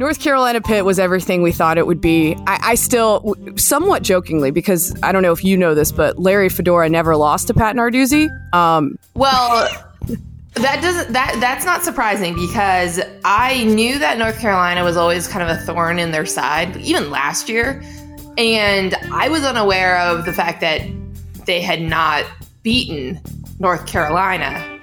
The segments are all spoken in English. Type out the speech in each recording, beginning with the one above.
North Carolina Pitt was everything we thought it would be. I, I still, somewhat jokingly, because I don't know if you know this, but Larry Fedora never lost to Pat Narduzzi. Um, Well, that doesn't that that's not surprising because I knew that North Carolina was always kind of a thorn in their side, even last year, and I was unaware of the fact that they had not beaten North Carolina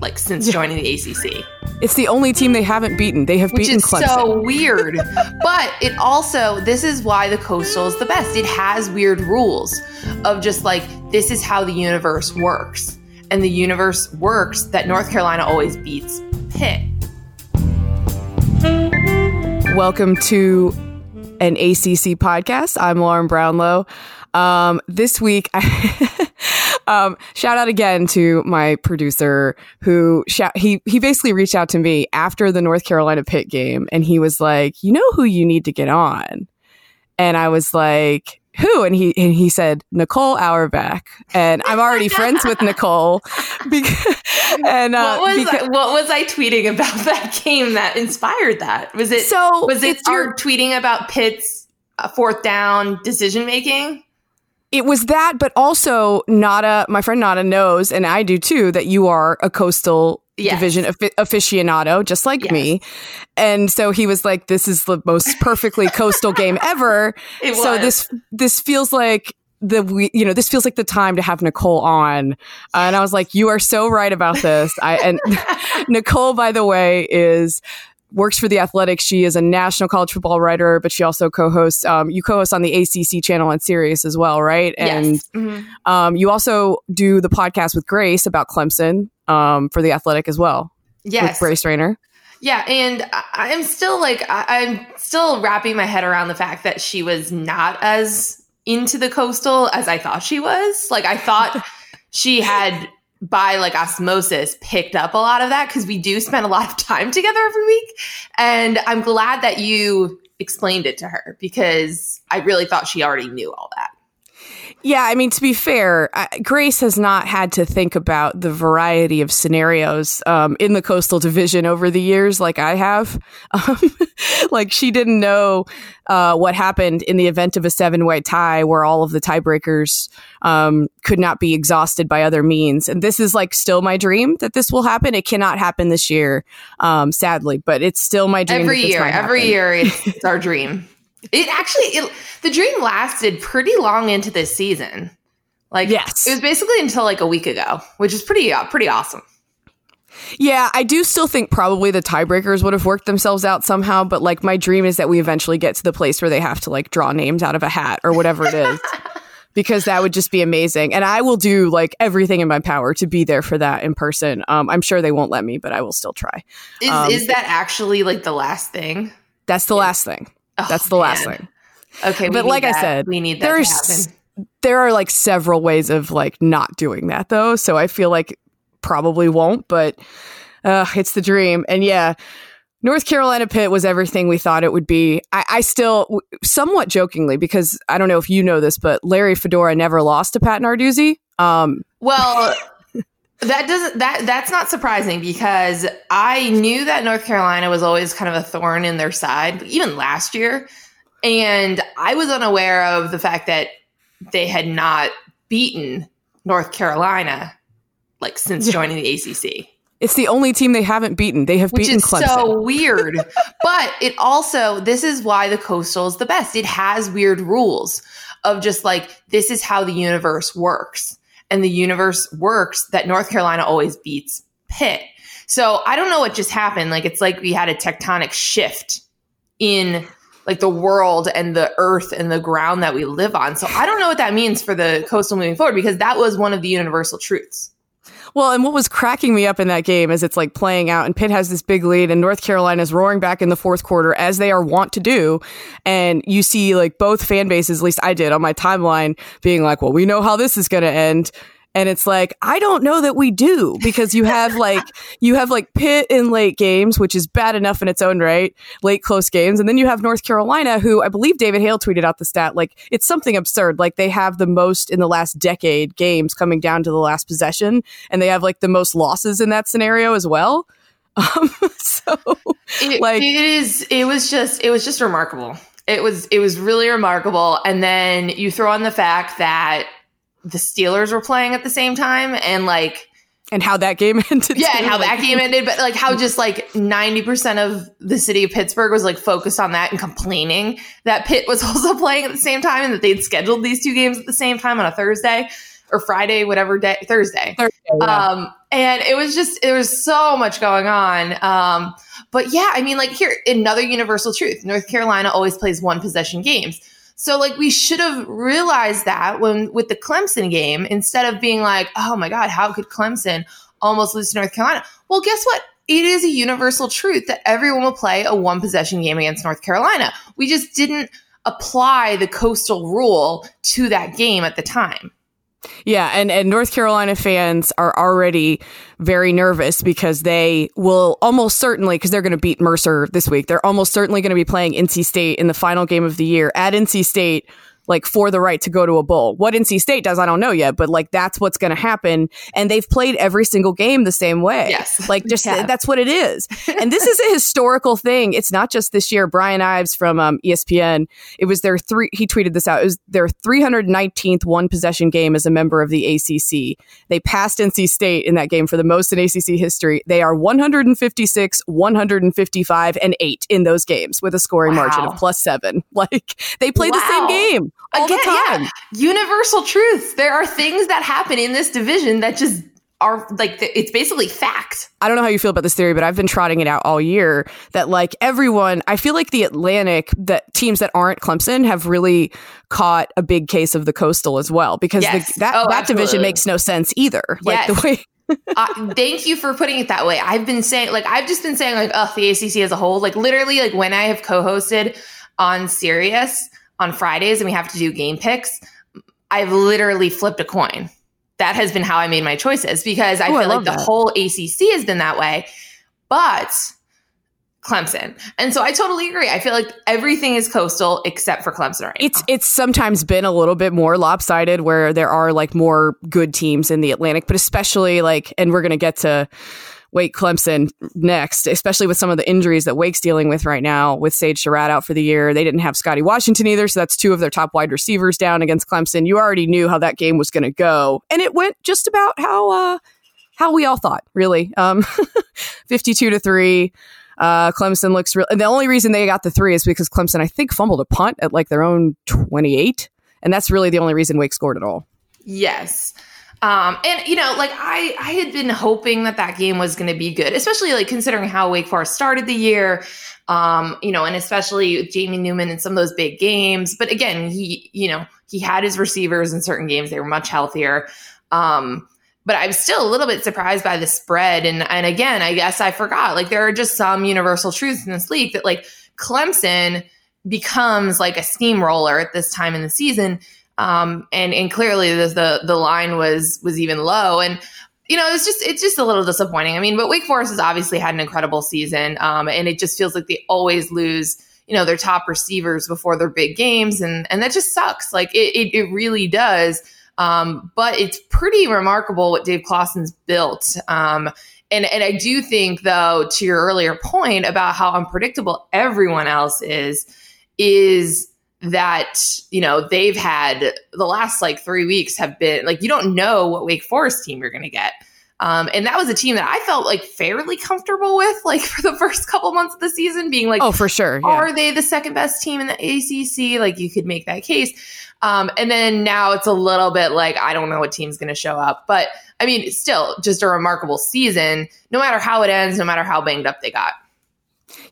like since joining the ACC, it's the only team they haven't beaten. They have which beaten is Clemson. so weird. but it also this is why the Coastal is the best. It has weird rules of just like this is how the universe works. And the universe works that North Carolina always beats Pitt. Welcome to an ACC podcast. I'm Lauren Brownlow. Um, this week, um, shout out again to my producer who shout, he he basically reached out to me after the North Carolina Pitt game, and he was like, "You know who you need to get on," and I was like. Who and he and he said Nicole Auerbach and I'm already friends with Nicole because and uh, what was because- what was I tweeting about that game that inspired that? Was it So, was it your- tweeting about Pitt's uh, fourth down decision making? It was that, but also Nada, my friend Nada knows, and I do too, that you are a coastal Yes. division aficionado, just like Yes. me. And so he was like, "This is the most perfectly coastal game ever." It So was. this this feels like the we you know this feels like the time to have Nicole on, uh, and I was like, "You are so right about this." I and Nicole, by the way, is works for the Athletics. She is a national college football writer, but she also co-hosts. Um, you co-host on the ACC channel on Sirius as well, right? And yes. Mhm. um, you also do the podcast with Grace about Clemson um, for the Athletic as well with Yes. Grace Raynor. Yeah, and I- I'm still like I'm still wrapping my head around the fact that she was not as into the coastal as I thought she was. Like I thought she had by like osmosis picked up a lot of that because we do spend a lot of time together every week. And I'm glad that you explained it to her because I really thought she already knew all that. Yeah, I mean, to be fair, Grace has not had to think about the variety of scenarios um, in the coastal division over the years like I have. Um, like, she didn't know uh, what happened in the event of a seven way tie where all of the tiebreakers um, could not be exhausted by other means. And this is like still my dream that this will happen. It cannot happen this year, um, sadly, but it's still my dream. every year every year it's, it's our dream it actually it, the dream lasted pretty long into this season like Yes. it was basically until like a week ago which is pretty uh, pretty awesome Yeah, I do still think probably the tiebreakers would have worked themselves out somehow, but like my dream is that we eventually get to the place where they have to like draw names out of a hat or whatever it is. because that would just be amazing. And I will do like everything in my power to be there for that in person. Um, I'm sure they won't let me, but I will still try. is, Um, is that actually like the last thing That's the last thing. Oh, That's the last man. thing. okay But like I said, we need that there's there are like several ways of like not doing that though. So I feel like probably won't, but uh, it's the dream. And yeah, North Carolina Pitt was everything we thought it would be. I, I still, somewhat jokingly, because I don't know if you know this, but Larry Fedora never lost to Pat Narduzzi. Um, Well, that doesn't that that's not surprising because I knew that North Carolina was always kind of a thorn in their side, even last year, and I was unaware of the fact that they had not beaten North Carolina like since joining the ACC. it's the only team they haven't beaten. They have Which beaten is Clemson. so weird. but it also, this is why the Coastal is the best. It has weird rules of just like, this is how the universe works. And the universe works that North Carolina always beats Pitt. So I don't know what just happened. Like, it's like we had a tectonic shift in like the world and the earth and the ground that we live on. So I don't know what that means for the coastal moving forward because that was one of the universal truths. Well, and what was cracking me up in that game is it's like playing out, and Pitt has this big lead, and North Carolina is roaring back in the fourth quarter as they are wont to do. And you see like both fan bases, at least I did on my timeline, being like, well, we know how this is going to end. And it's like, I don't know that we do because you have like, you have like Pitt in late games, which is bad enough in its own right, late close games. And then you have North Carolina, who I believe David Hale tweeted out the stat. Like, it's something absurd. Like, they have the most in the last decade games coming down to the last possession, and they have like the most losses in that scenario as well. Um, so, It, like, it is. It was just. It was just remarkable. It was. It was really remarkable. And then you throw on the fact that the Steelers were playing at the same time, and like and how that game ended. yeah, and how that game ended, but like how just like ninety percent of the city of Pittsburgh was like focused on that and complaining that Pitt was also playing at the same time and that they'd scheduled these two games at the same time on a Thursday or Friday, whatever day, Thursday. Thursday, yeah. Um, and it was just, there was so much going on. Um, but yeah, I mean, like here, another universal truth North Carolina always plays one possession games. So like we should have realized that when with the Clemson game, instead of being like, oh my God, how could Clemson almost lose to North Carolina? Well, guess what? It is a universal truth that everyone will play a one possession game against North Carolina. We just didn't apply the coastal rule to that game at the time. Yeah, and, and North Carolina fans are already very nervous because they will almost certainly, because they're going to beat Mercer this week, they're almost certainly going to be playing NC State in the final game of the year at NC State, like for the right to go to a bowl. What NC State does, I don't know yet, but like that's what's going to happen. And they've played every single game the same way. Yes. Like just Yeah. that's what it is. and this is a historical thing. It's not just this year. Brian Ives from um, ESPN, it was their three, he tweeted this out. It was their 319th one possession game as a member of the ACC. They passed NC State in that game for the most in ACC history. They are 156, 155, and eight in those games with a scoring margin of plus seven. Like they play the same game all Again, the time. yeah, universal truths. There are things that happen in this division that just are like it's basically fact. I don't know how you feel about this theory, but I've been trotting it out all year that like everyone, I feel like the Atlantic, that teams that aren't Clemson have really caught a big case of the coastal as well because Yes. the, that Oh, that division absolutely. makes makes no sense either. Like Yes. the way uh, thank you for putting it that way. I've been saying like I've just been saying like oh the ACC as a whole like literally like when I have co-hosted on Sirius on Fridays and we have to do game picks, I've literally flipped a coin. That has been how I made my choices because I Oh, I feel like love the that. whole ACC has been that way. But Clemson. And so I totally agree. I feel like everything is coastal except for Clemson right it's now. it's sometimes been a little bit more lopsided where there are like more good teams in the Atlantic, but especially like and we're gonna get to Wake Clemson next, especially with some of the injuries that Wake's dealing with right now with Sage Surratt out for the year. They didn't have Scotty Washington either, so that's two of their top wide receivers down against Clemson. You already knew how that game was going to go, and it went just about how uh, how we all thought, really. Um, Fifty-two to three. Uh, Clemson looks real. The only reason they got the three is because Clemson, I think, fumbled a punt at like their own twenty-eight, and that's really the only reason Wake scored at all. Yes. Um, and you know, like I, I had been hoping that that game was going to be good, especially like considering how Wake Forest started the year. Um, you know, and especially Jamie Newman in some of those big games. But again, he, you know, he had his receivers in certain games; they were much healthier. Um, but I'm still a little bit surprised by the spread. And and again, I guess I forgot. Like there are just some universal truths in this league that like Clemson becomes like a steamroller at this time in the season. Um, and and clearly the, the the line was was even low, and you know it's just it's just a little disappointing. I mean, but Wake Forest has obviously had an incredible season, um, and it just feels like they always lose you know their top receivers before their big games, and and that just sucks. Like it it, it really does. Um, but it's pretty remarkable what Dave Clawson's built. Um, and and I do think though, to your earlier point about how unpredictable everyone else is, is that you know they've had the last like three weeks have been like you don't know what Wake Forest team you're going to get. Um, and that was a team that I felt like fairly comfortable with, like for the first couple months of the season, being like, Oh, for sure. Yeah. are they the second best team in the ACC? Like you could make that case. Um, and then now it's a little bit like I don't know what team's going to show up, but I mean, still just a remarkable season. No matter how it ends, no matter how banged up they got.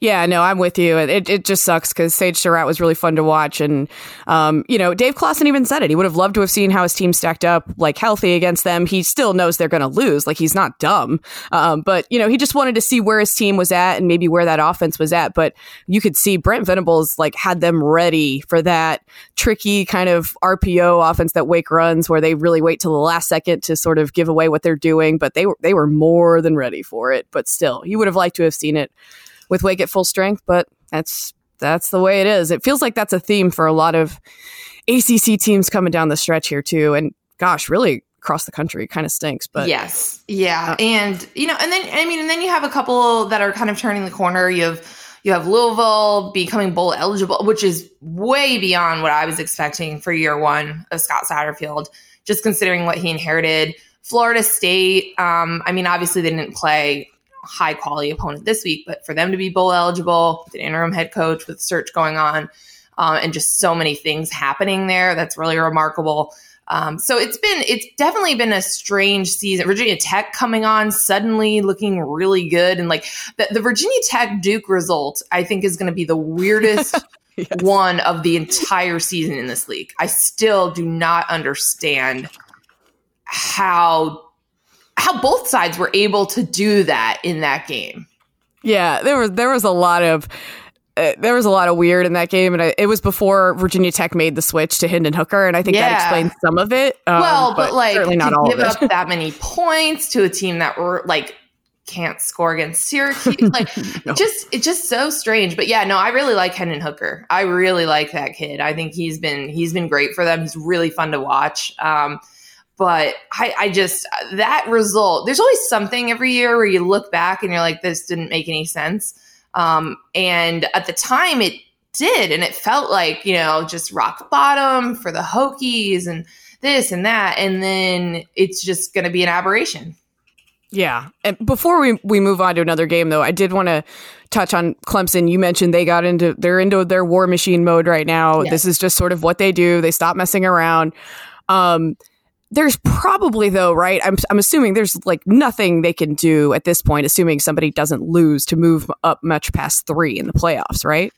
Yeah, no, I'm with you. It, it just sucks because Sage Surratt was really fun to watch. And, um, you know, Dave Clawson even said it. He would have loved to have seen how his team stacked up, like healthy against them. He still knows they're going to lose. Like, he's not dumb. Um, but, you know, he just wanted to see where his team was at and maybe where that offense was at. But you could see Brent Venables, like, had them ready for that tricky kind of RPO offense that Wake runs where they really wait till the last second to sort of give away what they're doing. But they were, they were more than ready for it. But still, you would have liked to have seen it with Wake at full strength, but that's that's the way it is. It feels like that's a theme for a lot of ACC teams coming down the stretch here too, and gosh, really across the country, It kind of stinks. But yes, yeah, and you know, and then I mean, and then you have a couple that are kind of turning the corner. You have you have Louisville becoming bowl eligible, which is way beyond what I was expecting for year one of Scott Satterfield. Just considering what he inherited, Florida State. Um, I mean, obviously they didn't play high quality opponent this week, but for them to be bowl eligible, an interim head coach with search going on, um, and just so many things happening there, that's really remarkable. Um, so it's been it's definitely been a strange season. Virginia Tech coming on suddenly looking really good, and like the, the Virginia Tech Duke result, I think is going to be the weirdest. yes. One of the entire season in this league. I still do not understand how how both sides were able to do that in that game. Yeah, there was there was a lot of uh, there was a lot of weird in that game, and I, it was before Virginia Tech made the switch to Hendon Hooker, and I think yeah. that explains some of it. Um, well, but, but, like certainly not to all give up that many points to a team that were like can't score against Syracuse, like no. just it's just so strange. But yeah, no, I really like Hendon Hooker. I really like that kid. I think he's been he's been great for them. He's really fun to watch. Um, but I, I just that result. There's always something every year where you look back and you're like, this didn't make any sense. Um, and at the time, it did, and it felt like you know just rock bottom for the Hokies and this and that, and then it's just going to be an aberration. Yeah. And before we, we move on to another game though, I did want to touch on Clemson. You mentioned they got into they're into their war machine mode right now. Yes. This is just sort of what they do. They stop messing around. Um, there's probably though, right? I'm I'm assuming there's like nothing they can do at this point, assuming somebody doesn't lose to move up much past three in the playoffs, right?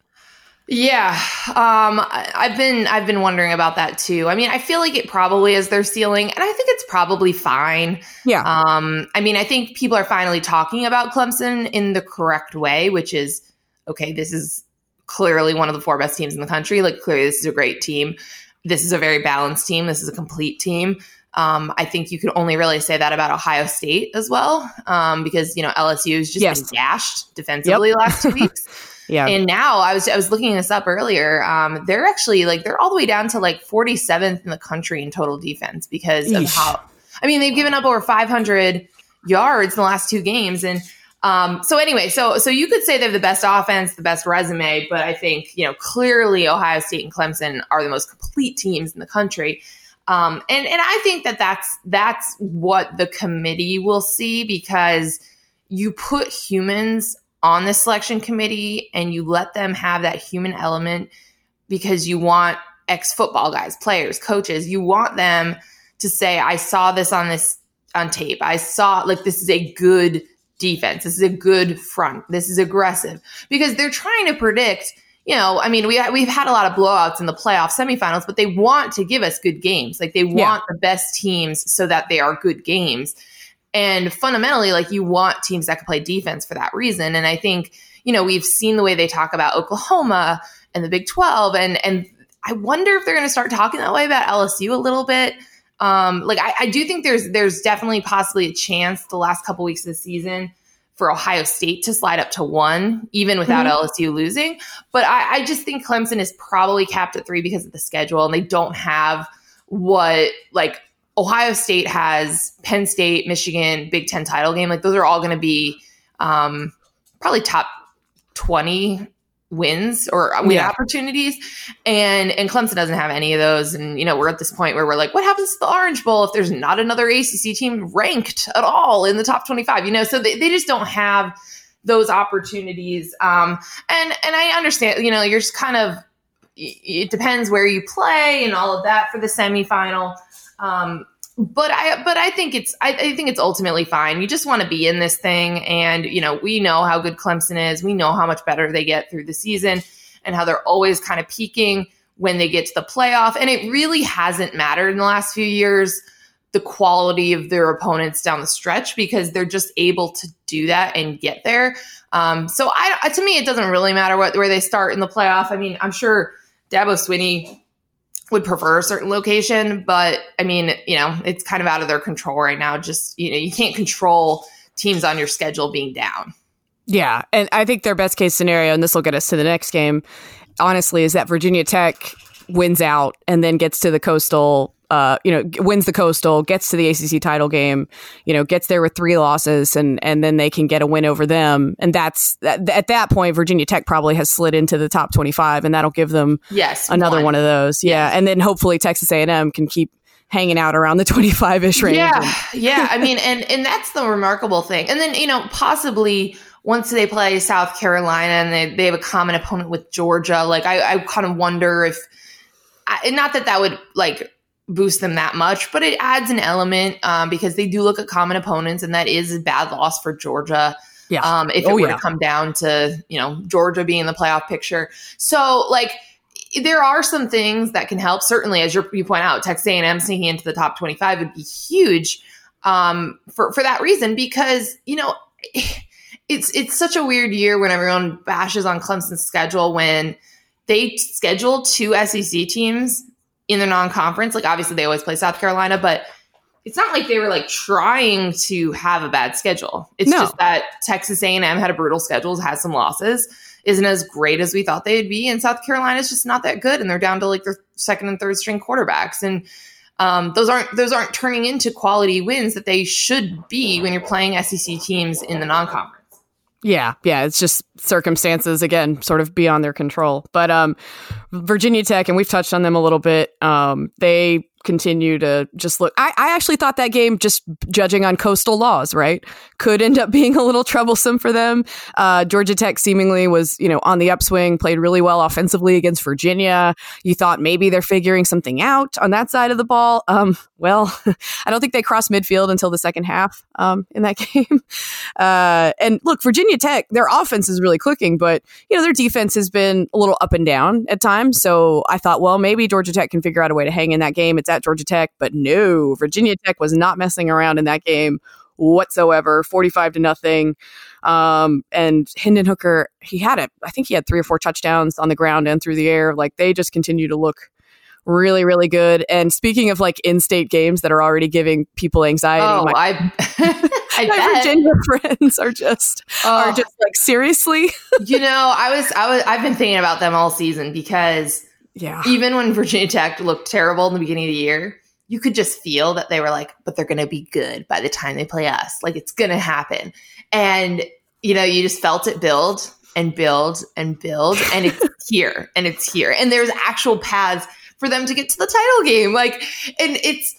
Yeah, um, I've been I've been wondering about that too. I mean, I feel like it probably is their ceiling, and I think it's probably fine. Yeah. Um, I mean, I think people are finally talking about Clemson in the correct way, which is okay. This is clearly one of the four best teams in the country. Like, clearly, this is a great team. This is a very balanced team. This is a complete team. Um, I think you could only really say that about Ohio State as well, um, because you know LSU has just yes. been gashed defensively yep. last two weeks. yeah, and now I was I was looking this up earlier. Um, they're actually like they're all the way down to like 47th in the country in total defense because Eesh. of how. I mean, they've given up over 500 yards in the last two games, and um, so anyway, so so you could say they have the best offense, the best resume, but I think you know clearly Ohio State and Clemson are the most complete teams in the country. Um, and and I think that that's that's what the committee will see because you put humans on the selection committee and you let them have that human element because you want ex football guys, players, coaches, you want them to say, I saw this on this on tape. I saw like this is a good defense. This is a good front. This is aggressive because they're trying to predict you know, I mean, we we've had a lot of blowouts in the playoff semifinals, but they want to give us good games. Like they want yeah. the best teams so that they are good games. And fundamentally, like you want teams that can play defense for that reason. And I think, you know, we've seen the way they talk about Oklahoma and the Big 12 and and I wonder if they're going to start talking that way about LSU a little bit. Um, like I, I do think there's there's definitely possibly a chance the last couple weeks of the season for Ohio State to slide up to one, even without mm-hmm. LSU losing. But I, I, just think Clemson is probably capped at three because of the schedule, and they don't have what like Ohio State has, Penn State, Michigan, Big Ten title game. Like those are all going to be um, probably top twenty wins or win yeah. opportunities. And and Clemson doesn't have any of those. And you know we're at this point where we're like what happens to the Orange Bowl if there's not another ACC team ranked at all in the top 25 you know so they, they just don't have those opportunities. Um and and I understand you know you're just kind of it depends where you play and all of that for the semifinal. Um but I but I think it's I, I think it's ultimately fine. You just want to be in this thing, and you know we know how good Clemson is. We know how much better they get through the season, and how they're always kind of peaking when they get to the playoff. And it really hasn't mattered in the last few years the quality of their opponents down the stretch because they're just able to do that and get there. Um, so I, to me, it doesn't really matter what where they start in the playoff. I mean, I'm sure Dabo Swinney would prefer a certain location, but I mean, you know, it's kind of out of their control right now. Just you know, you can't control teams on your schedule being down. Yeah, and I think their best case scenario, and this will get us to the next game, honestly, is that Virginia Tech wins out and then gets to the coastal uh, you know, wins the coastal, gets to the ACC title game, you know, gets there with three losses, and and then they can get a win over them, and that's at that point, Virginia Tech probably has slid into the top twenty five, and that'll give them yes another one, one of those, yeah, yes. and then hopefully Texas A and M can keep hanging out around the 25 ish range. Yeah. yeah. I mean, and, and that's the remarkable thing. And then, you know, possibly once they play South Carolina and they, they have a common opponent with Georgia, like I, I kind of wonder if, I, not that that would like boost them that much, but it adds an element um, because they do look at common opponents, and that is a bad loss for Georgia. Yeah. Um, if it oh, were yeah. to come down to you know Georgia being in the playoff picture, so like there are some things that can help. Certainly, as you point out, Texas A&M sneaking into the top twenty-five would be huge um, for for that reason because you know. It's it's such a weird year when everyone bashes on Clemson's schedule when they schedule two SEC teams in the non-conference. Like obviously they always play South Carolina, but it's not like they were like trying to have a bad schedule. It's no. just that Texas A&M had a brutal schedule, has some losses, isn't as great as we thought they'd be, and South Carolina is just not that good, and they're down to like their second and third string quarterbacks, and um, those aren't those aren't turning into quality wins that they should be when you're playing SEC teams in the non-conference. Yeah, yeah, it's just circumstances again, sort of beyond their control. But um, Virginia Tech, and we've touched on them a little bit. Um, they continue to just look. I, I actually thought that game, just judging on coastal laws, right, could end up being a little troublesome for them. Uh, Georgia Tech seemingly was, you know, on the upswing, played really well offensively against Virginia. You thought maybe they're figuring something out on that side of the ball. Um, well, I don't think they crossed midfield until the second half um, in that game. Uh, and look, Virginia Tech, their offense is really clicking, but you know their defense has been a little up and down at times. So I thought, well, maybe Georgia Tech can figure out a way to hang in that game. It's Georgia Tech, but no, Virginia Tech was not messing around in that game whatsoever 45 to nothing. Um, and hendon hooker he had it i think he had three or four touchdowns on the ground and through the air. Like they just continue to look really really good. And speaking of like in-state games that are already giving people anxiety oh, my, I, I my virginia friends are just oh. are just like seriously? You know i was i was i've been thinking about them all season because yeah. Even when Virginia Tech looked terrible in the beginning of the year, you could just feel that they were like, but they're going to be good by the time they play us. Like it's going to happen. And, you know, you just felt it build and build and build. And it's here and it's here. And there's actual paths for them to get to the title game. Like, and it's,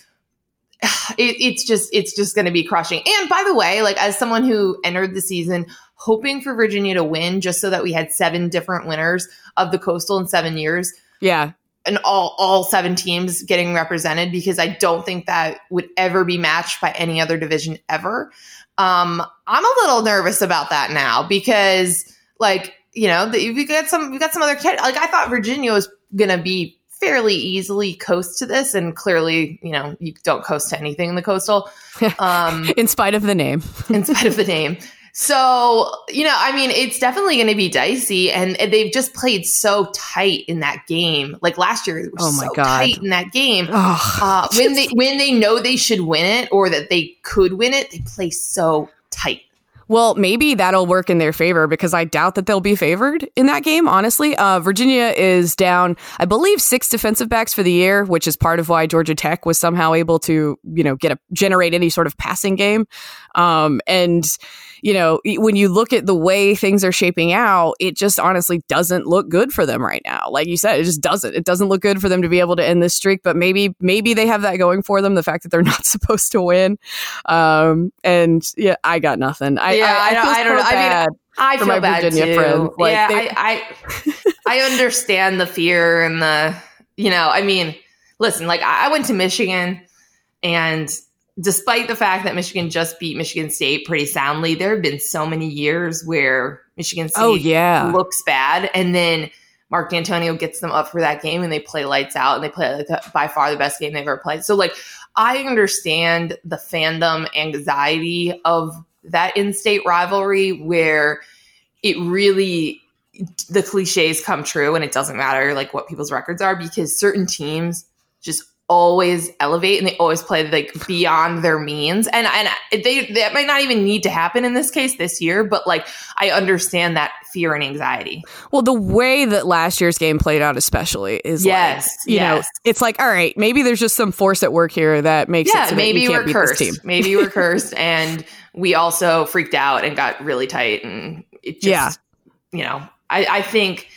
it, it's just it's just going to be crushing. And by the way, like as someone who entered the season hoping for Virginia to win, just so that we had seven different winners of the Coastal in seven years, yeah. And all all seven teams getting represented because I don't think that would ever be matched by any other division ever. Um, I'm a little nervous about that now because, like, you know, we got some we got some other like I thought Virginia was gonna be fairly easily coast to this, and clearly, you know, you don't coast to anything in the coastal. Um, in spite of the name, in spite of the name. So, you know, I mean, it's definitely going to be dicey. And they've just played so tight in that game. Like last year, oh my so God. tight in that game. uh, when they when they know they should win it or that they could win it, they play so tight. Well, maybe that'll work in their favor because I doubt that they'll be favored in that game, honestly. Uh, Virginia is down, I believe, six defensive backs for the year, which is part of why Georgia Tech was somehow able to, you know, get a generate any sort of passing game. Um, and, you know, when you look at the way things are shaping out, it just honestly doesn't look good for them right now. Like you said, it just doesn't. It doesn't look good for them to be able to end this streak, but maybe, maybe they have that going for them. The fact that they're not supposed to win. Um, and yeah, I got nothing. I, yeah, I, I, I, I don't know. I mean, I feel bad Virginia too. Friends. Like, yeah, I, I, I understand the fear and the, you know, I mean, listen, like I went to Michigan And despite the fact that Michigan just beat Michigan State pretty soundly, there have been so many years where Michigan oh, State Oh, yeah. looks bad. And then Mark Dantonio gets them up for that game and they play lights out and they play like the- by far the best game they've ever played. So, like, I understand the fandom anxiety of that in state rivalry where it really the cliches come true and it doesn't matter like what people's records are because certain teams just always elevate and they always play like beyond their means and and they that might not even need to happen in this case this year but like I understand that fear and anxiety. Well, the way that last year's game played out, especially, is Yes, like, you know, it's like, all right, maybe there's just some force at work here that makes it Yeah, so maybe we're cursed. team. Maybe we're cursed and we also freaked out and got really tight and it just Yeah. you know, I I think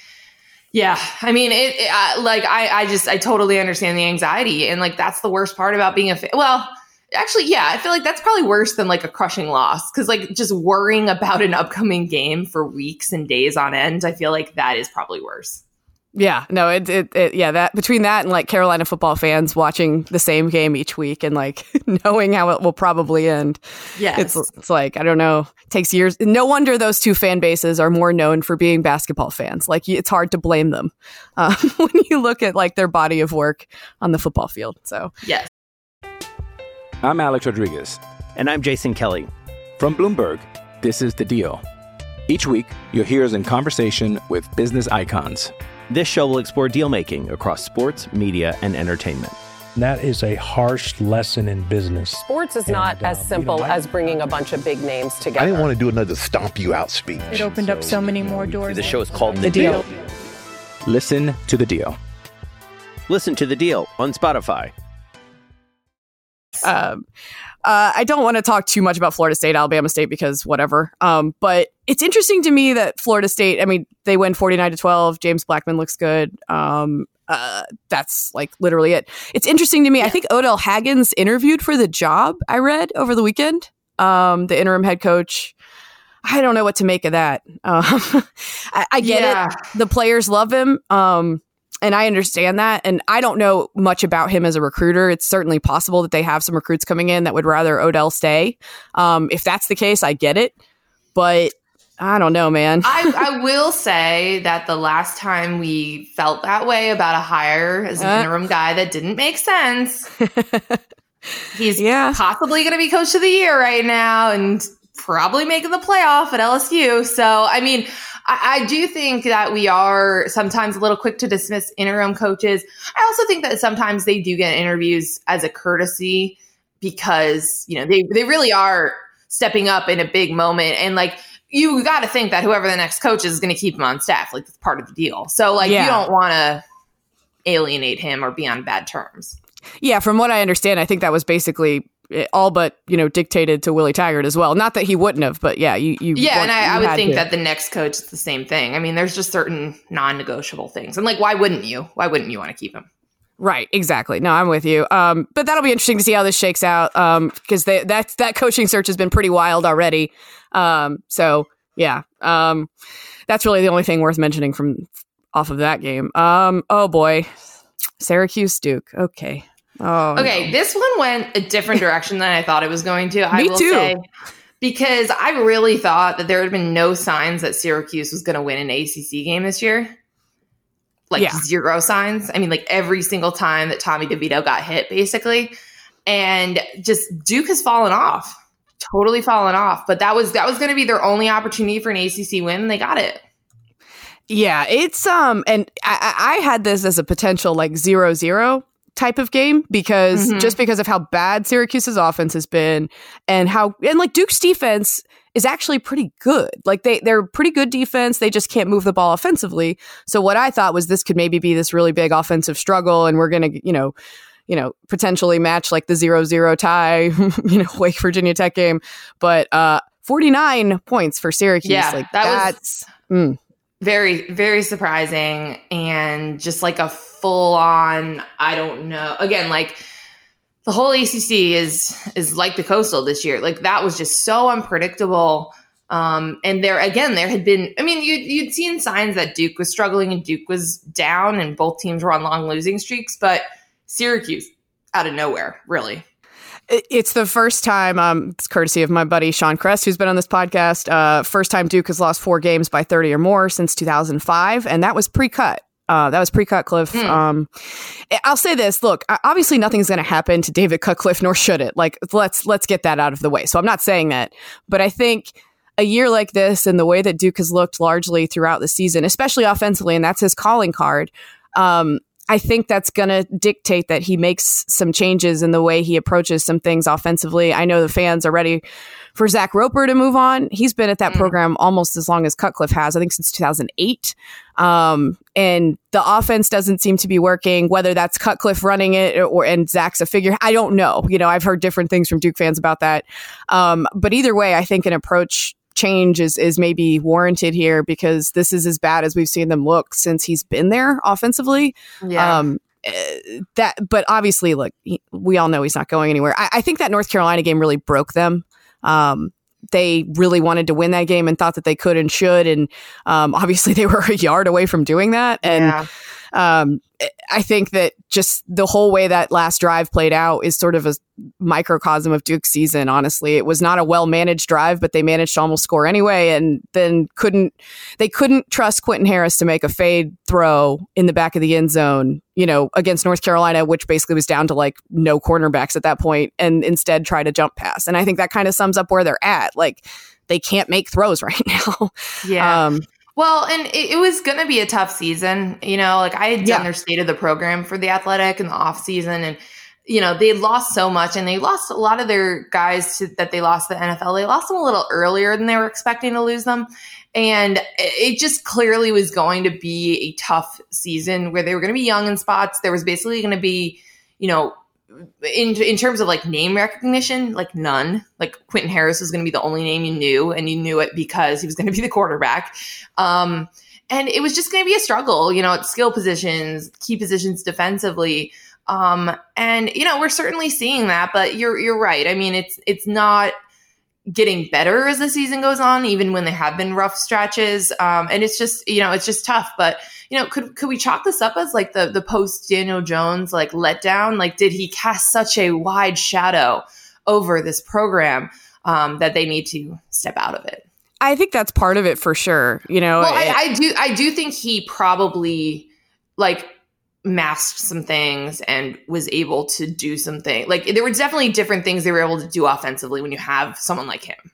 yeah, I mean, it, it I, like I, I just I totally understand the anxiety, and like that's the worst part about being a fan. Well, actually, yeah, I feel like that's probably worse than like a crushing loss because like just worrying about an upcoming game for weeks and days on end, I feel like that is probably worse. Yeah, no, it, it, it, yeah, that between that and like Carolina football fans watching the same game each week and like knowing how it will probably end, Yeah, it's it's like I don't know, takes years. No wonder those two fan bases are more known for being basketball fans. Like it's hard to blame them uh, when you look at like their body of work on the football field. So yes. I'm Alex Rodriguez. And I'm Jason Kelly. From Bloomberg, this is The Deal. Each week, you'll hear us in conversation with business icons. This show will explore deal making across sports, media, and entertainment. That is a harsh lesson in business. Sports is And, not uh, as you know, simple I- as bringing a bunch of big names together. I didn't want to do another stomp you out speech. It opened up so many more doors. The show is called The Deal. Listen to The Deal. Listen to The Deal on Spotify. um, uh, I don't want to talk too much about Florida State, Alabama State because whatever. Um, but it's interesting to me that Florida State. I mean, they win forty nine to twelve. James Blackman looks good. Um, uh, that's like literally it. It's interesting to me. I think Odell Haggins interviewed for the job. I read over the weekend. Um, the interim head coach. I don't know what to make of that. Um, I, I get Yeah. it. The players love him. Um, and I understand that. And I don't know much about him as a recruiter. It's certainly possible that they have some recruits coming in that would rather Odell stay. Um, if that's the case, I get it. But I don't know, man. I, I will say that the last time we felt that way about a hire as an Uh. interim guy that didn't make sense, he's Yeah. possibly going to be coach of the year right now and probably making the playoff at LSU. So, I mean, I, I do think that we are sometimes a little quick to dismiss interim coaches. I also think that sometimes they do get interviews as a courtesy because, you know, they, they really are stepping up in a big moment. And like, you got to think that whoever the next coach is, is going to keep him on staff. Like, that's part of the deal. So, like, Yeah. you don't want to alienate him or be on bad terms. yeah, from what I understand, I think that was basically all but you know dictated to Willie Taggart as well. Not that he wouldn't have, but yeah, you you Yeah, and I, I would think to. that the next coach is the same thing. I mean, there's just certain non-negotiable things, and like, why wouldn't you? Why wouldn't you want to keep him? Right, exactly. No, I'm with you. Um, but that'll be interesting to see how this shakes out. Um, because they, that that coaching search has been pretty wild already. Um, so yeah. Um, that's really the only thing worth mentioning from off of that game. Um, oh boy, Syracuse Duke. Okay. Oh, Okay, no. this one went a different direction than I thought it was going to. I Me will too. say because I really thought that there had been no signs that Syracuse was going to win an ACC game this year. Like Yeah. zero signs. I mean, like every single time that Tommy DeVito got hit, basically, and just Duke has fallen off, totally fallen off. But that was that was going to be their only opportunity for an ACC win, and they got it. Yeah, it's um, and I, I I had this as a potential like zero zero type of game because Mhm. just because of how bad Syracuse's offense has been and how and like Duke's defense is actually pretty good. Like they they're pretty good defense. They just can't move the ball offensively. So what I thought was this could maybe be this really big offensive struggle, and we're gonna you know. You know, potentially match like the zero zero tie, you know, Wake Virginia Tech game, but uh, forty nine points for Syracuse. Yeah, like that was- that's mm, very very surprising and just like a full on i don't know again like the whole acc is is like the coastal this year like that was just so unpredictable um and there again there had been i mean you you'd seen signs that duke was struggling and duke was down and both teams were on long losing streaks but syracuse out of nowhere really It's the first time, um, it's courtesy of my buddy Sean Crest, who's been on this podcast. Uh, first time Duke has lost four games by 30 or more since 2005, and that was pre cut. Uh, that was pre Cutcliffe. Mm. Um, I'll say this: Look, obviously, nothing's going to happen to David Cutcliffe, nor should it. Like, let's let's get that out of the way. So I'm not saying that, but I think a year like this and the way that Duke has looked largely throughout the season, especially offensively, and that's his calling card. Um, I think that's going to dictate that he makes some changes in the way he approaches some things offensively. I know the fans are ready for Zac Roper to move on. He's been at that mm. program almost as long as Cutcliffe has, I think since 2008. Um, and the offense doesn't seem to be working, whether that's Cutcliffe running it or, and Zac's a figure. I don't know. You know, I've heard different things from Duke fans about that. Um, but either way, I think an approach change is is maybe warranted here because this is as bad as we've seen them look since he's been there offensively. Yeah. Um, eh, that, but obviously, look, we all know he's not going anywhere. I, I think that North Carolina game really broke them. Um, they really wanted to win that game and thought that they could and should, and um, obviously they were a yard away from doing that. And yeah. Um, I think that just the whole way that last drive played out is sort of a microcosm of Duke's season. Honestly, it was not a well managed drive, but they managed to almost score anyway, and then couldn't they couldn't trust Quentin Harris to make a fade throw in the back of the end zone, you know, against North Carolina, which basically was down to like no cornerbacks at that point, and instead try to jump pass. And I think that kind of sums up where they're at. Like they can't make throws right now. Yeah. Um, well, and it, it was going to be a tough season. You know, like I had done yeah. their state of the program for the athletic in the off season, and you know they lost so much, and they lost a lot of their guys to, that they lost the NFL. They lost them a little earlier than they were expecting to lose them, and it just clearly was going to be a tough season where they were going to be young in spots. There was basically going to be, you know, in in terms of like name recognition, like none. Like Quentin Harris was going to be the only name you knew, and you knew it because he was going to be the quarterback. Um, and it was just going to be a struggle, you know, at skill positions, key positions defensively. Um, and you know, we're certainly seeing that, but you're you're right. I mean, it's it's not getting better as the season goes on, even when they have been rough stretches. Um, and it's just you know, it's just tough, but you know, could could we chalk this up as like the the post Daniel Jones like letdown? Like, did he cast such a wide shadow over this program um, that they need to step out of it? I think that's part of it for sure. You know, well, it, I, I do I do think he probably like masked some things and was able to do something. Like there were definitely different things they were able to do offensively when you have someone like him.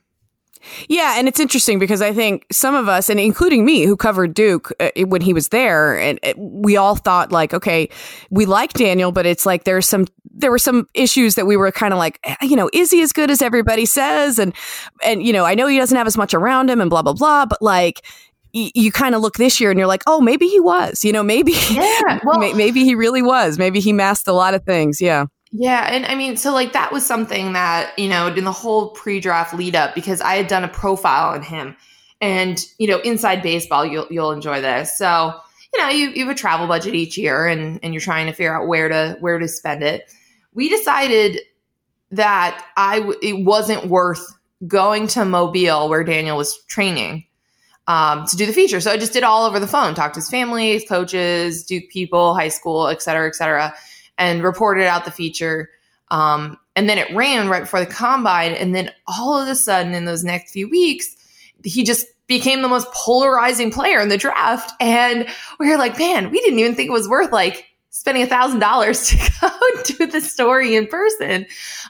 Yeah, and it's interesting because I think some of us, and including me, who covered Duke uh, when he was there, and uh, we all thought like, okay, we like Daniel, but it's like there's some there were some issues that we were kind of like, eh, you know, is he as good as everybody says? And and you know, I know he doesn't have as much around him, and blah blah blah, but like you kind of look this year and you're like, oh, maybe he was, you know, maybe, yeah, well, maybe he really was. Maybe he masked a lot of things. Yeah. Yeah, and I mean, so like that was something that you know in the whole pre-draft lead up because I had done a profile on him, and you know, inside baseball, you'll you'll enjoy this. So you know, you, you have a travel budget each year, and and you're trying to figure out where to where to spend it. We decided that I w- it wasn't worth going to Mobile where Daniel was training um, to do the feature. So I just did all over the phone, talked to his family, his coaches, Duke people, high school, et cetera, et cetera and reported out the feature. Um, and then it ran right before the combine. And then all of a sudden, in those next few weeks, he just became the most polarizing player in the draft. And we were like, man, we didn't even think it was worth like spending a thousand dollars to go do the story in person.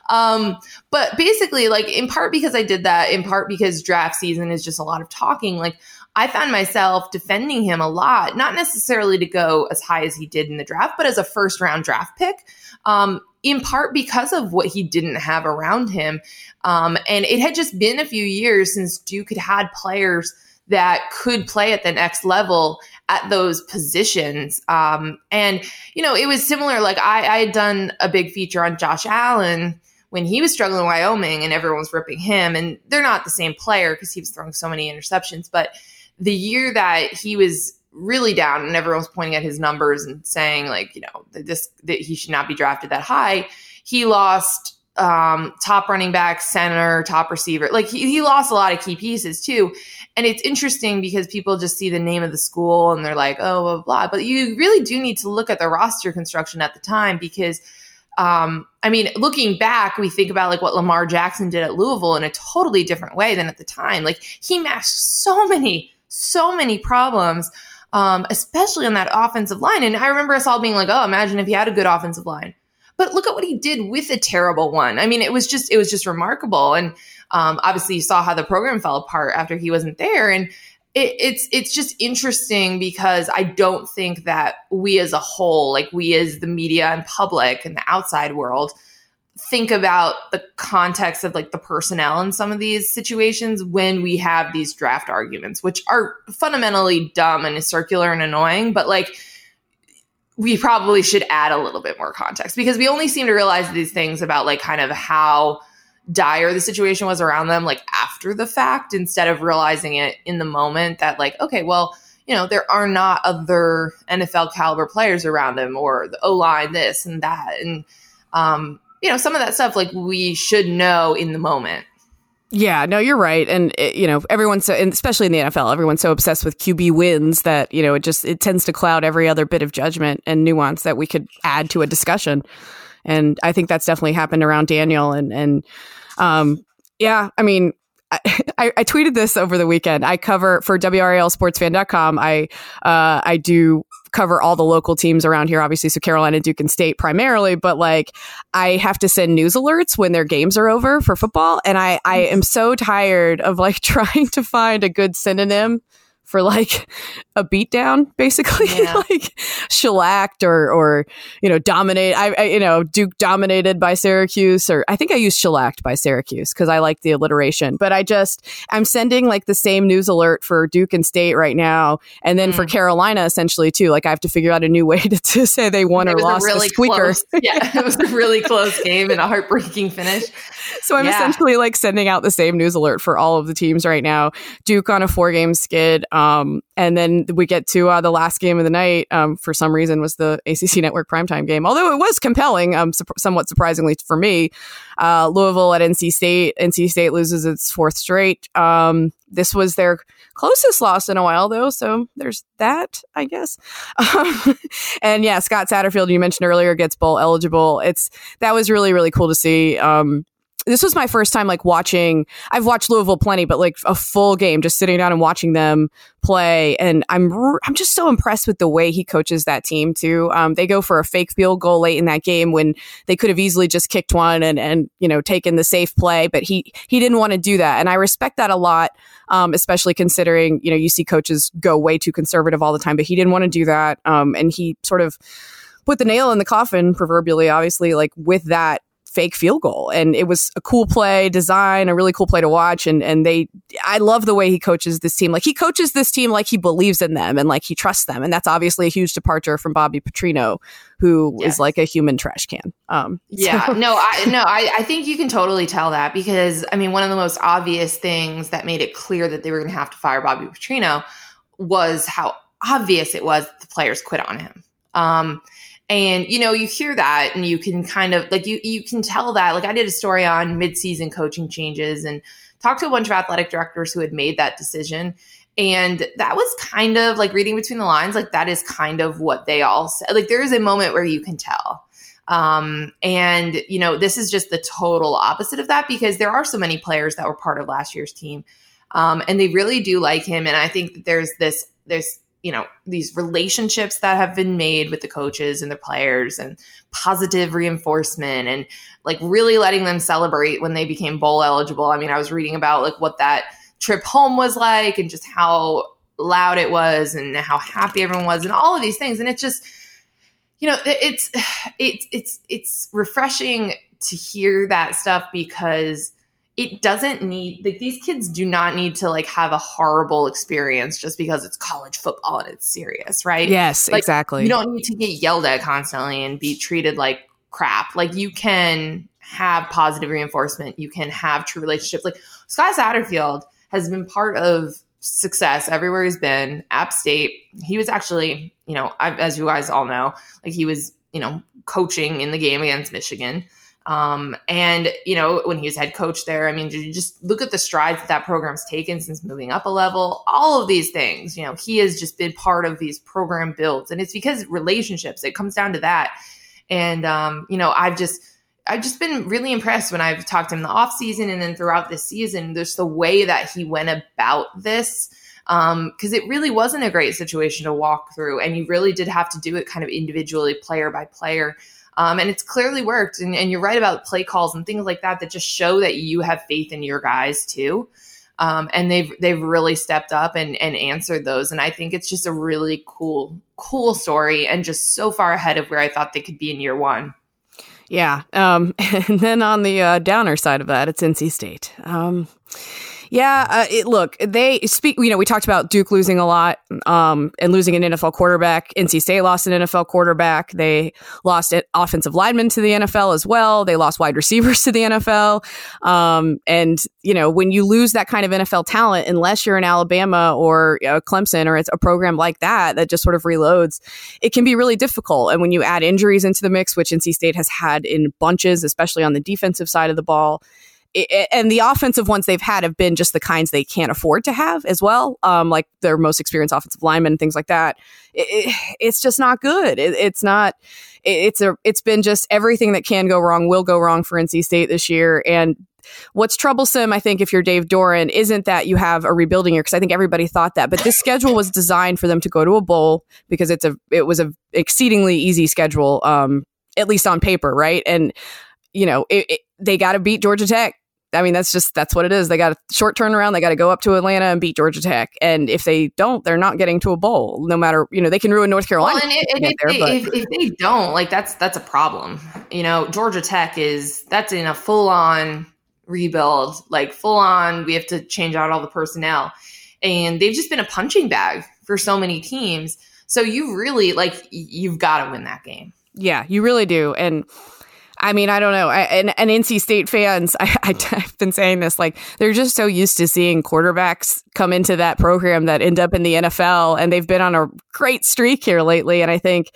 Um, but basically, like in part because I did that, in part because draft season is just a lot of talking. Like I found myself defending him a lot, not necessarily to go as high as he did in the draft, but as a first round draft pick. Um, in part because of what he didn't have around him. Um, and it had just been a few years since Duke had had players that could play at the next level at those positions. Um, and, you know, it was similar. Like I, I had done a big feature on Josh Allen when he was struggling in Wyoming and everyone was ripping him. And they're not the same player because he was throwing so many interceptions. But the year that he was really down and everyone was pointing at his numbers and saying like you know that this that he should not be drafted that high he lost um, top running back center top receiver like he, he lost a lot of key pieces too and it's interesting because people just see the name of the school and they're like oh blah blah, but you really do need to look at the roster construction at the time because um, I mean, looking back, we think about like what Lamar Jackson did at Louisville in a totally different way than at the time. Like he matched so many, so many problems, um, especially on that offensive line. And I remember us all being like, "Oh, imagine if he had a good offensive line." But look at what he did with a terrible one. I mean, it was just it was just remarkable. And um, obviously, you saw how the program fell apart after he wasn't there. And it, it's it's just interesting because I don't think that we as a whole, like we as the media and public and the outside world, think about the context of like the personnel in some of these situations when we have these draft arguments, which are fundamentally dumb and circular and annoying, but like we probably should add a little bit more context because we only seem to realize these things about like kind of how dire the situation was around them like after the fact instead of realizing it in the moment that like okay well you know there are not other NFL caliber players around him or the O line this and that. And um you know some of that stuff like we should know in the moment yeah, no, you're right, and it, you know everyone's so, and especially in the NFL, everyone's so obsessed with QB wins that you know it just it tends to cloud every other bit of judgment and nuance that we could add to a discussion, and I think that's definitely happened around Daniel, and and um, yeah, I mean, I, I, tweeted this over the weekend. I cover for WRALSportsFan.com. I uh, I do cover all the local teams around here, obviously. So Carolina, Duke, and State primarily. But like, I have to send news alerts when their games are over for football, and I I am so tired of like trying to find a good synonym for like a beatdown, basically, yeah. like shellacked or or you know dominate. I, I, you know Duke dominated by Syracuse, or I think I used shellacked by Syracuse because I like the alliteration. But I just I'm sending like the same news alert for Duke and State right now, and then mm. for Carolina essentially too. Like I have to figure out a new way to, to say they won or lost. Really squeaker. Close, yeah, it was a really close game and a heartbreaking finish. So I'm yeah. essentially like sending out the same news alert for all of the teams right now. Duke on a four game skid. Um, and then we get to uh, the last game of the night. Um, for some reason, was the ACC Network primetime game. Although it was compelling, um, su- somewhat surprisingly for me. Uh, Louisville at NC State. NC State loses its fourth straight. Um, this was their closest loss in a while, though. So there's that, I guess. Um, and yeah, Scott Satterfield, you mentioned earlier, gets bowl eligible. It's that was really really cool to see. Um, this was my first time like watching I've watched Louisville plenty but like a full game just sitting down and watching them play. And I'm I'm just so impressed with the way he coaches that team too. Um, they go for a fake field goal late in that game when they could have easily just kicked one and and you know taken the safe play but he he didn't want to do that. And I respect that a lot um, especially considering you know you see coaches go way too conservative all the time but he didn't want to do that. Um, and he sort of put the nail in the coffin proverbially obviously like with that fake field goal. And it was a cool play design, a really cool play to watch. And and they I love the way he coaches this team. Like he coaches this team like he believes in them and like he trusts them. And that's obviously a huge departure from Bobby Petrino, who yes. is like a human trash can. Um Yeah. So. No, I no, I, I think you can totally tell that because I mean one of the most obvious things that made it clear that they were gonna have to fire Bobby Petrino was how obvious it was the players quit on him. Um, and you know, you hear that and you can kind of like you you can tell that. Like I did a story on mid-season coaching changes and talked to a bunch of athletic directors who had made that decision. And that was kind of like reading between the lines, like that is kind of what they all said. Like there is a moment where you can tell. Um, and you know, this is just the total opposite of that because there are so many players that were part of last year's team. Um, and they really do like him. And I think that there's this, there's you know these relationships that have been made with the coaches and the players and positive reinforcement and like really letting them celebrate when they became bowl eligible. I mean i was reading about like what that trip home was like and just how loud it was and how happy everyone was and all of these things. And it's just you know it's it's it's it's refreshing to hear that stuff because it doesn't need like these kids do not need to like have a horrible experience just because it's college football and it's serious, right? Yes, like, exactly. You don't need to get yelled at constantly and be treated like crap. Like you can have positive reinforcement. You can have true relationships. Like Scott Satterfield has been part of success everywhere he's been. App State, he was actually, you know, as you guys all know, like he was, you know, coaching in the game against Michigan. Um, and you know, when he was head coach there, I mean, just look at the strides that that program's taken since moving up a level. All of these things, you know, he has just been part of these program builds, and it's because relationships. It comes down to that. And um, you know, I've just I've just been really impressed when I've talked to him the off season and then throughout the season. There's the way that he went about this because um, it really wasn't a great situation to walk through, and you really did have to do it kind of individually, player by player. Um, and it's clearly worked. And, and, you're right about play calls and things like that that just show that you have faith in your guys too. Um, and they've they've really stepped up and, and answered those. And I think it's just a really cool cool story and just so far ahead of where I thought they could be in year one. Yeah. Um, and then on the uh, downer side of that, it's NC State. Yeah, uh, it, look, they speak. You know, we talked about Duke losing a lot um, and losing an NFL quarterback. NC State lost an NFL quarterback. They lost an offensive lineman to the NFL as well. They lost wide receivers to the NFL. Um, and you know, when you lose that kind of NFL talent, unless you're in Alabama or uh, Clemson or it's a program like that that just sort of reloads, it can be really difficult. And when you add injuries into the mix, which NC State has had in bunches, especially on the defensive side of the ball and the offensive ones they've had have been just the kinds they can't afford to have as well, um, like their most experienced offensive linemen and things like that. It, it, it's just not good. It, it's not. it's a. It's been just everything that can go wrong will go wrong for NC State this year, and what's troublesome, I think, if you're Dave Doeren, isn't that you have a rebuilding year because I think everybody thought that, but this schedule was designed for them to go to a bowl because it's a it was a exceedingly easy schedule, um, at least on paper, right? And you know, it, it, they got to beat Georgia Tech. I mean, that's just that's what it is. They got a short turnaround. They got to go up to Atlanta and beat Georgia Tech. And if they don't, they're not getting to a bowl. No matter you know, they can ruin North Carolina. Well, and if, there, they, if, if, they don't, like that's that's a problem. You know, Georgia Tech is that's in a full on rebuild, like full on. We have to change out all the personnel, and they've just been a punching bag for so many teams. So you really like you've got to win that game. Yeah, you really do, and I mean, I don't know. I, and, and NC State fans, I, I, have been saying this, like, they're just so used to seeing quarterbacks come into that program that end up in the NFL. And they've been on a great streak here lately. And I think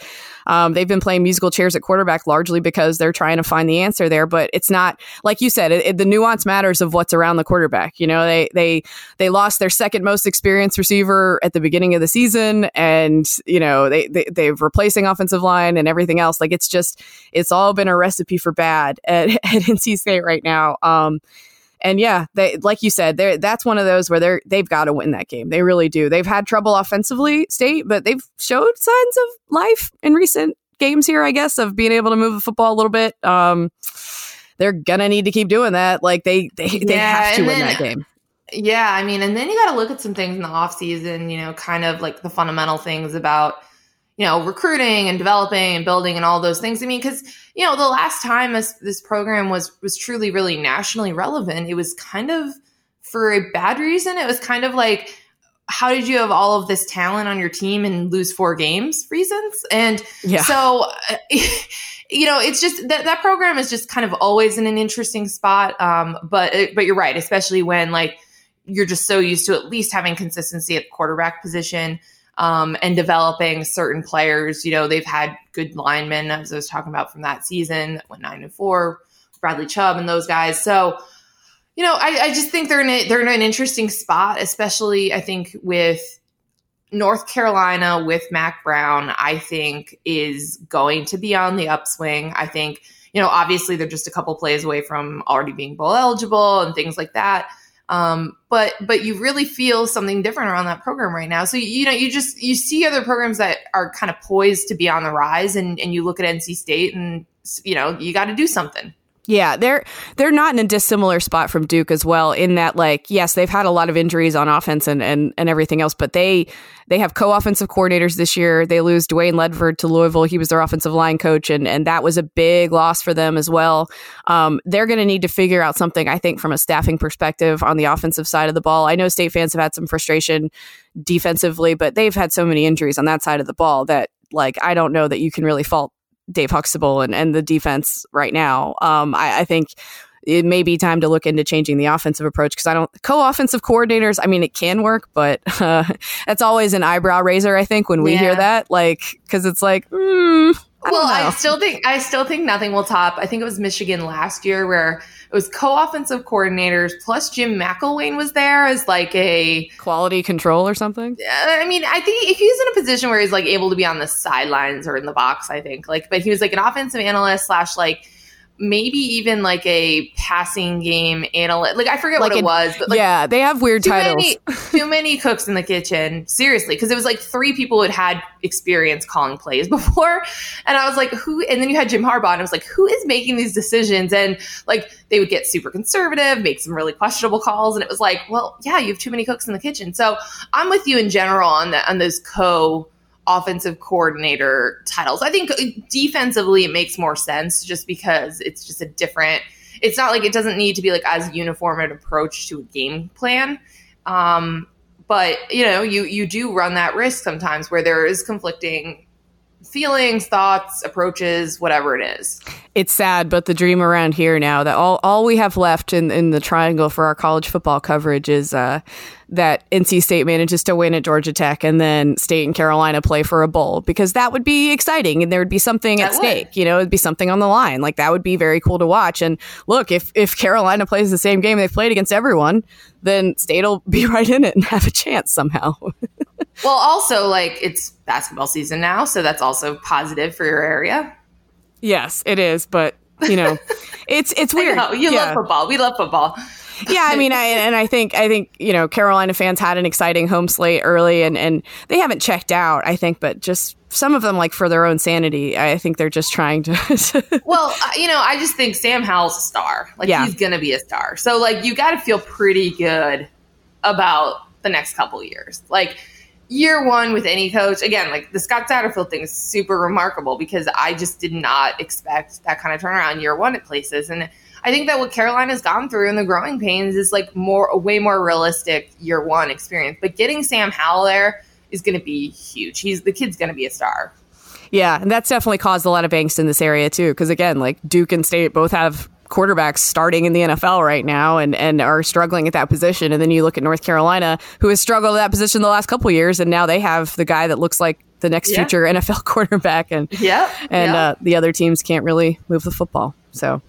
um, they've been playing musical chairs at quarterback largely because they're trying to find the answer there. But it's not like you said. It, it, the nuance matters of what's around the quarterback. You know, they they they lost their second most experienced receiver at the beginning of the season, and you know they, they they're replacing offensive line and everything else. Like it's just it's all been a recipe for bad at, at NC State right now. Um, and yeah, they like you said, they that's one of those where they're they've got to win that game. They really do. They've had trouble offensively, state, but they've showed signs of life in recent games here, I guess, of being able to move the football a little bit. Um, they're gonna need to keep doing that. Like they they, yeah, they have to win then, that game. Yeah, I mean, and then you got to look at some things in the off season. You know, kind of like the fundamental things about you know, recruiting and developing and building and all those things. I mean, because you know, the last time this this program was was truly really nationally relevant, it was kind of for a bad reason. It was kind of like, how did you have all of this talent on your team and lose four games reasons? And yeah. so. you know, it's just that that program is just kind of always in an interesting spot. Um, but but you're right, especially when like you're just so used to at least having consistency at the quarterback position um, and developing certain players. You know, they've had good linemen, as I was talking about from that season, that went nine and four, Bradley Chubb and those guys. So, you know, I, I just think they're in a, they're in an interesting spot, especially I think with North Carolina with Mack Brown. I think is going to be on the upswing. I think you know, obviously they're just a couple plays away from already being bowl eligible and things like that. Um, but but you really feel something different around that program right now. So you know you just you see other programs that are kind of poised to be on the rise, and and you look at NC State, and you know you got to do something. Yeah, they're they're not in a dissimilar spot from Duke as well. In that, like, yes, they've had a lot of injuries on offense and and, and everything else, but they they have co-offensive coordinators this year. They lose Dwayne Ledford to Louisville. He was their offensive line coach, and and that was a big loss for them as well. Um, they're going to need to figure out something, I think, from a staffing perspective on the offensive side of the ball. I know state fans have had some frustration defensively, but they've had so many injuries on that side of the ball that like I don't know that you can really fault Dave Huxtable and, and the defense right now. Um, I, I think it may be time to look into changing the offensive approach because I don't co-offensive coordinators. I mean, it can work, but uh, that's always an eyebrow raiser. I think when we yeah. hear that, like, because it's like, mm, I well, know. I still think I still think nothing will top. I think it was Michigan last year where it was co-offensive coordinators plus Jim McElwain was there as like a quality control or something. I mean, I think if he's in a position where he's like able to be on the sidelines or in the box, I think like, but he was like an offensive analyst slash like maybe even like a passing game analyst. Like I forget Like what it was, but like yeah, they have weird too titles. many too many cooks in the kitchen. Seriously, because it was like three people who had had experience calling plays before, and I was like, who? And then you had Jim Harbaugh, and I was like, who is making these decisions? And like they would get super conservative, make some really questionable calls, and it was like, well, yeah, you have too many cooks in the kitchen. So I'm with you in general on the on those co offensive coordinator titles. I think defensively it makes more sense just because it's just a different it's not like it doesn't need to be like as uniform an approach to a game plan. Um, but you know, you you do run that risk sometimes where there is conflicting feelings, thoughts, approaches, whatever it is. It's sad, but the dream around here now that all, all we have left in, in the triangle for our college football coverage is uh, that NC State manages to win at Georgia Tech and then State and Carolina play for a bowl because that would be exciting and there would be something at would. stake. You know, it'd be something on the line. Like that would be very cool to watch. And look, if, if Carolina plays the same game they've played against everyone, then State will be right in it and have a chance somehow. Well, also like it's basketball season now, so that's also positive for your area. Yes, it is. But, you know, it's, it's weird. know, you Yeah. love football. We love football. yeah, I mean, I, and I think I think you know Carolina fans had an exciting home slate early, and and they haven't checked out. I think, but just some of them, like for their own sanity, I think they're just trying to. Well, uh, you know, I just think Sam Howell's a star. Like Yeah. he's going to be a star. So like you got to feel pretty good about the next couple years. Like year 1 with any coach, again, like the Scott Satterfield thing is super remarkable because I just did not expect that kind of turnaround year 1 at places and I think that what Carolina's gone through in the growing pains is like more a way more realistic year 1 experience. But getting Sam Howell there is going to be huge. He's the kid's going to be a star. yeah, and that's definitely caused a lot of angst in this area too. Because again, like Duke and State both have quarterbacks starting in the NFL right now and and are struggling at that position. And then you look at North Carolina, who has struggled at that position the last couple of years, and now they have the guy that looks like the next Yeah. future NFL quarterback. And Yep. and yep. uh, the other teams can't really move the football. So,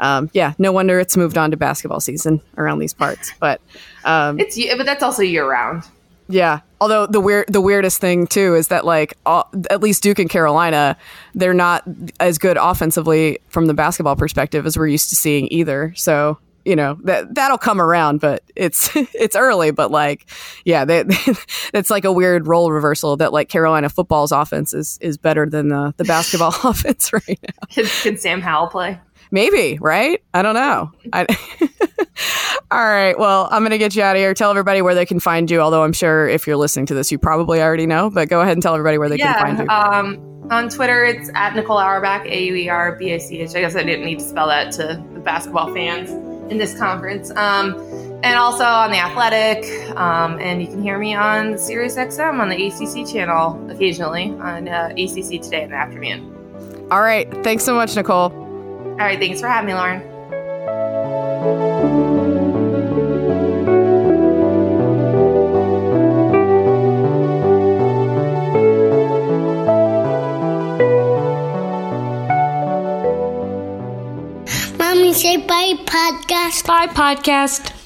um, yeah, no wonder it's moved on to basketball season around these parts. But um, it's but that's also year round. Yeah, although the weird, the weirdest thing too is that like all, at least Duke and Carolina, they're not as good offensively from the basketball perspective as we're used to seeing either. So. You know that that'll come around, but it's it's early. But like, yeah, they, it's like a weird role reversal that like Carolina football's offense is is better than the the basketball offense right now. Can, Sam Howell play? Maybe, right? I don't know. I, All right. Well, I'm going to get you out of here. Tell everybody where they can find you. Although I'm sure if you're listening to this, you probably already know. But go ahead and tell everybody where they can find you. Um, on Twitter, it's at Nicole Auerbach, A U E R B A C H. I guess I didn't need to spell that to the basketball fans in this conference. Um, and also on The Athletic. Um, and you can hear me on Sirius XM on the ACC channel occasionally on uh, ACC today in the afternoon. All right. Thanks so much, Nicole. All right. Thanks for having me, Lauren. Mommy say bye podcast. Bye, podcast.